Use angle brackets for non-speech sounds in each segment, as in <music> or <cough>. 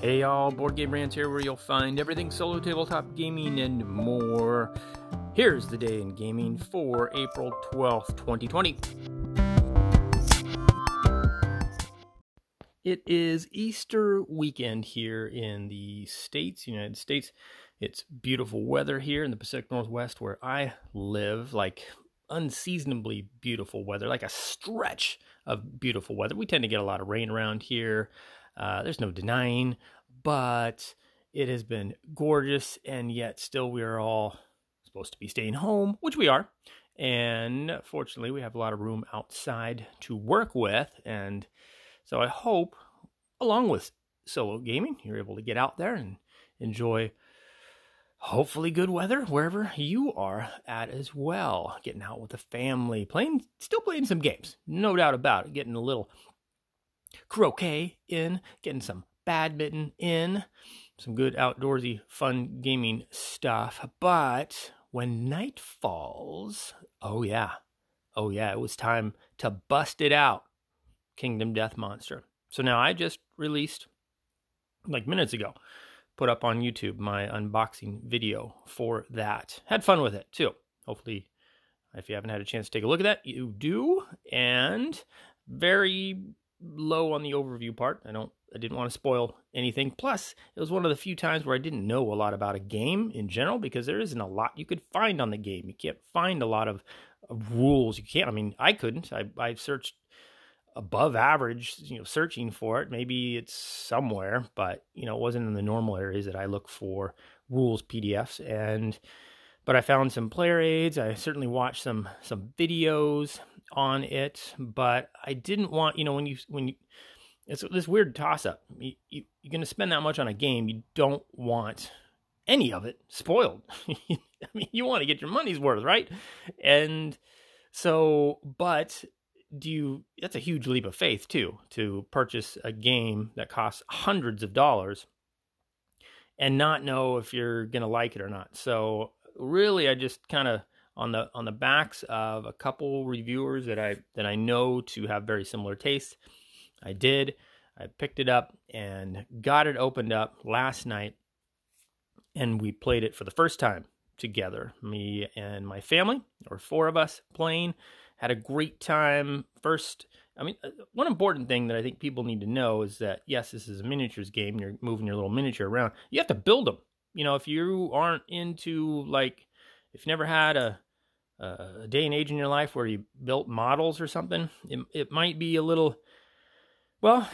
Hey y'all, Board Game Rants here where you'll find everything solo tabletop gaming and more. Here's the day in gaming for April 12th, 2020. It is Easter weekend here in the States, United States. It's beautiful weather here in the Pacific Northwest where I live, like unseasonably beautiful weather, like a stretch of beautiful weather. We tend to get a lot of rain around here. Uh, there's no denying, but it has been gorgeous, and yet still we are all supposed to be staying home, which we are. And fortunately, we have a lot of room outside to work with. And so I hope, along with solo gaming, you're able to get out there and enjoy hopefully good weather wherever you are at as well. Getting out with the family, playing, still playing some games, no doubt about it. Getting a little croquet in, getting some badminton in, some good outdoorsy, fun gaming stuff. But when night falls, oh yeah, oh yeah, it was time to bust it out. Kingdom Death Monster. So now I just released, like minutes ago, put up on YouTube my unboxing video for that. Had fun with it too. Hopefully, if you haven't had a chance to take a look at that, you do. And very low on the overview part. I don't I didn't want to spoil anything. Plus, it was one of the few times where I didn't know a lot about a game in general because there isn't a lot you could find on the game. You can't find a lot of, of rules. You can't. I mean, I couldn't. I I searched above average, you know, searching for it. Maybe it's somewhere, but you know, it wasn't in the normal areas that I look for rules PDFs and but I found some player aids. I certainly watched some some videos on it, but I didn't want, you know, when you when you it's this weird toss up. You, you, you're going to spend that much on a game, you don't want any of it spoiled. <laughs> I mean, you want to get your money's worth, right? And so, but do you, that's a huge leap of faith too, to purchase a game that costs hundreds of dollars and not know if you're going to like it or not. So, really, I just kind of, on the on the backs of a couple reviewers that I that I know to have very similar tastes. I did. I picked it up and got it opened up last night, and we played it for the first time together. Me and my family, or four of us playing, had a great time. First, I mean, uh, one important thing that I think people need to know is that yes, this is a miniatures game. You're moving your little miniature around. You have to build them. You know, if you aren't into like, if you never had a a day and age in your life where you built models or something, it, it might be a little, well,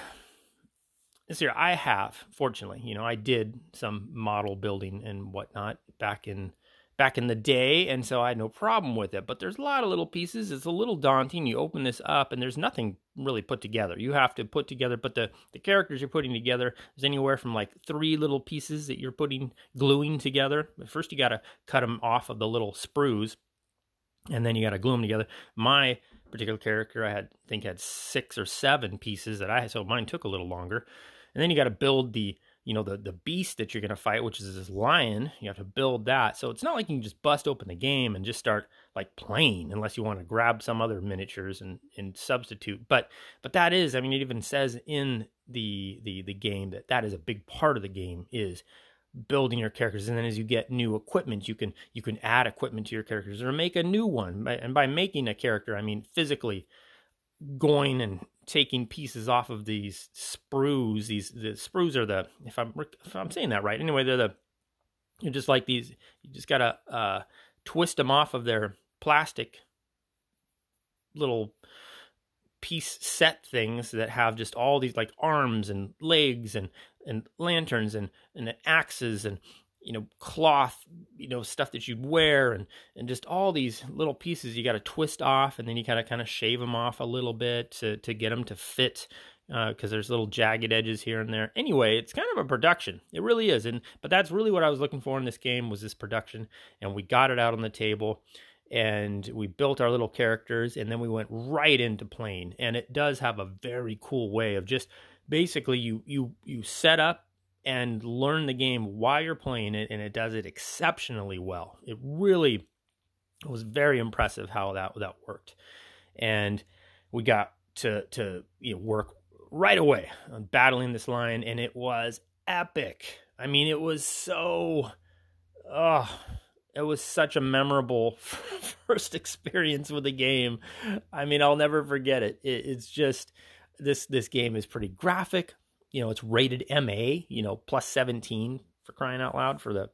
this year I have, fortunately, you know, I did some model building and whatnot back in back in the day, and so I had no problem with it. But there's a lot of little pieces. It's a little daunting. You open this up, and there's nothing really put together. You have to put together, but the the characters you're putting together is anywhere from like three little pieces that you're putting gluing together. But first, you got to cut them off of the little sprues, and then you got to glue them together. My particular character, I had I think had six or seven pieces that I so mine took a little longer and then you got to build the you know the the beast that you're going to fight which is this lion you have to build that. So it's not like you can just bust open the game and just start like playing unless you want to grab some other miniatures and and substitute. But but that is i mean it even says in the the the game that that is a big part of the game is building your characters. And then as you get new equipment you can you can add equipment to your characters or make a new one. And by making a character i mean physically going and taking pieces off of these sprues. These the sprues are the if I'm if I'm saying that right. Anyway, they're the you're just like these. You just gotta uh, twist them off of their plastic little piece set things that have just all these like arms and legs and and lanterns and and axes and you know cloth you know stuff that you'd wear and and just all these little pieces you got to twist off and then you kind of kind of shave them off a little bit to to get them to fit because uh, there's little jagged edges here and there. Anyway, it's kind of a production. It really is, and but that's really what I was looking for in this game was this production, and we got it out on the table, and we built our little characters, and then we went right into playing, and it does have a very cool way of just basically you you you set up and learn the game while you're playing it, and it does it exceptionally well. It really was very impressive how that that worked, and we got to to you know, work right away on battling this lion, and it was epic. I mean, it was so, oh, it was such a memorable <laughs> first experience with the game. I mean, I'll never forget it. it. It's just this this game is pretty graphic. You know, it's rated MA. You know, plus seventeen for crying out loud for the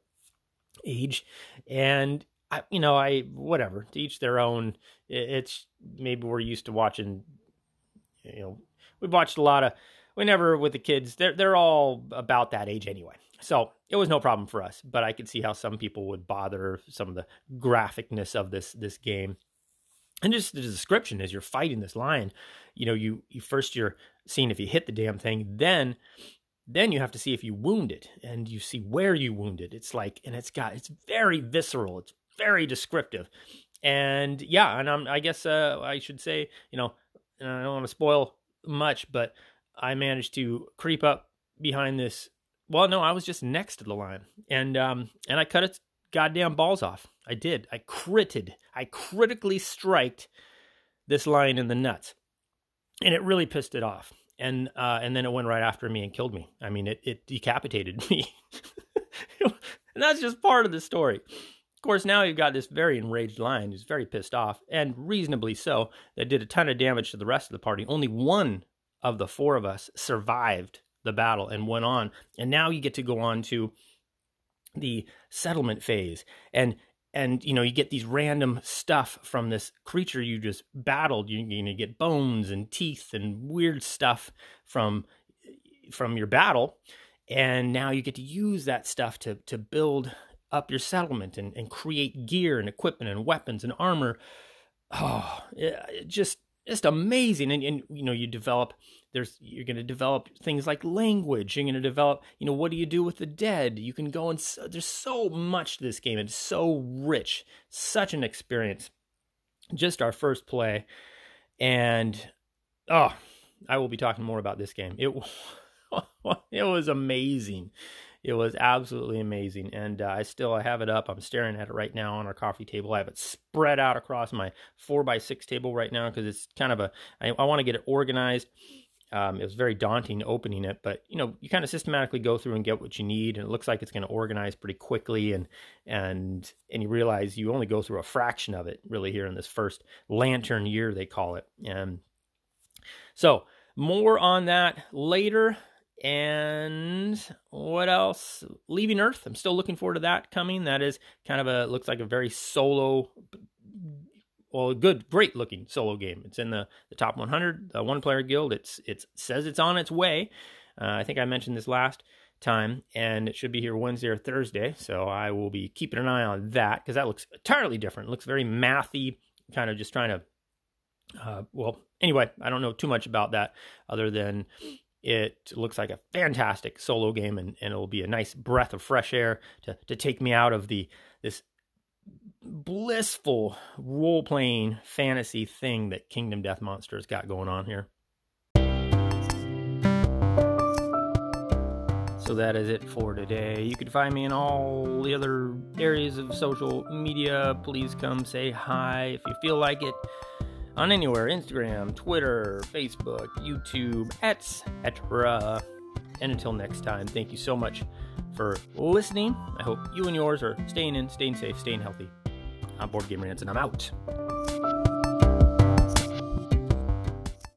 age, and I, you know, I whatever to each their own. It's maybe we're used to watching. You know, we've watched a lot of. We never with the kids. They're they're all about that age anyway. So it was no problem for us, but I could see how some people would bother some of the graphicness of this this game. And just the description as you're fighting this lion, you know, you you first you're seeing if you hit the damn thing, then then you have to see if you wound it and you see where you wounded. It's like and it's got it's very visceral. It's very descriptive. And yeah, and I'm, I guess uh, I should say, you know, I don't want to spoil much, but I managed to creep up behind this well, no, I was just next to the lion and um, and I cut its goddamn balls off. I did. I critted. I critically striked this lion in the nuts, and it really pissed it off. And uh, and then it went right after me and killed me. I mean, it it decapitated <laughs> me. and that's just part of the story. Of course, now you've got this very enraged lion who's very pissed off, and reasonably so, that did a ton of damage to the rest of the party. Only one of the four of us survived the battle and went on. And now you get to go on to the settlement phase and and you know you get these random stuff from this creature you just battled. You, you, you get bones and teeth and weird stuff from from your battle. And now you get to use that stuff to to build up your settlement and, and create gear and equipment and weapons and armor. <sighs> Oh it, it just just amazing. And, and you know you develop there's you're going to develop things like language you're going to develop you know what do you do with the dead you can go and so, there's so much to this game it's so rich such an experience just our first play and oh i will be talking more about this game it <laughs> it was amazing it was absolutely amazing, and uh, I still I have it up. I'm staring at it right now on our coffee table. I have it spread out across my four by six table right now because it's kind of a. I, I want to get it organized. Um, it was very daunting opening it, but you know, you kind of systematically go through and get what you need, and it looks like it's going to organize pretty quickly, and and and you realize you only go through a fraction of it really here in this first lantern year they call it, and so more on that later. And what else? Leaving Earth. I'm still looking forward to that coming. That is kind of a looks like a very solo, well, a good, great looking solo game. It's in the, the top 100, the one player guild. It's it says it's on its way. Uh, I think I mentioned this last time, and it should be here Wednesday or Thursday. So I will be keeping an eye on that because that looks entirely different. It looks very mathy, kind of just trying to. Uh, well, anyway, I don't know too much about that other than it looks like a fantastic solo game, and, and it'll be a nice breath of fresh air to, to take me out of the this blissful role playing fantasy thing that Kingdom Death Monsters got going on here. So that is it for today. You can find me in all the other areas of social media. Please come say hi if you feel like it on anywhere Instagram, Twitter, Facebook, YouTube, etc. And until next time, thank you so much for listening. I hope you and yours are staying in, staying safe, staying healthy. I'm Board Game Rants, and I'm out.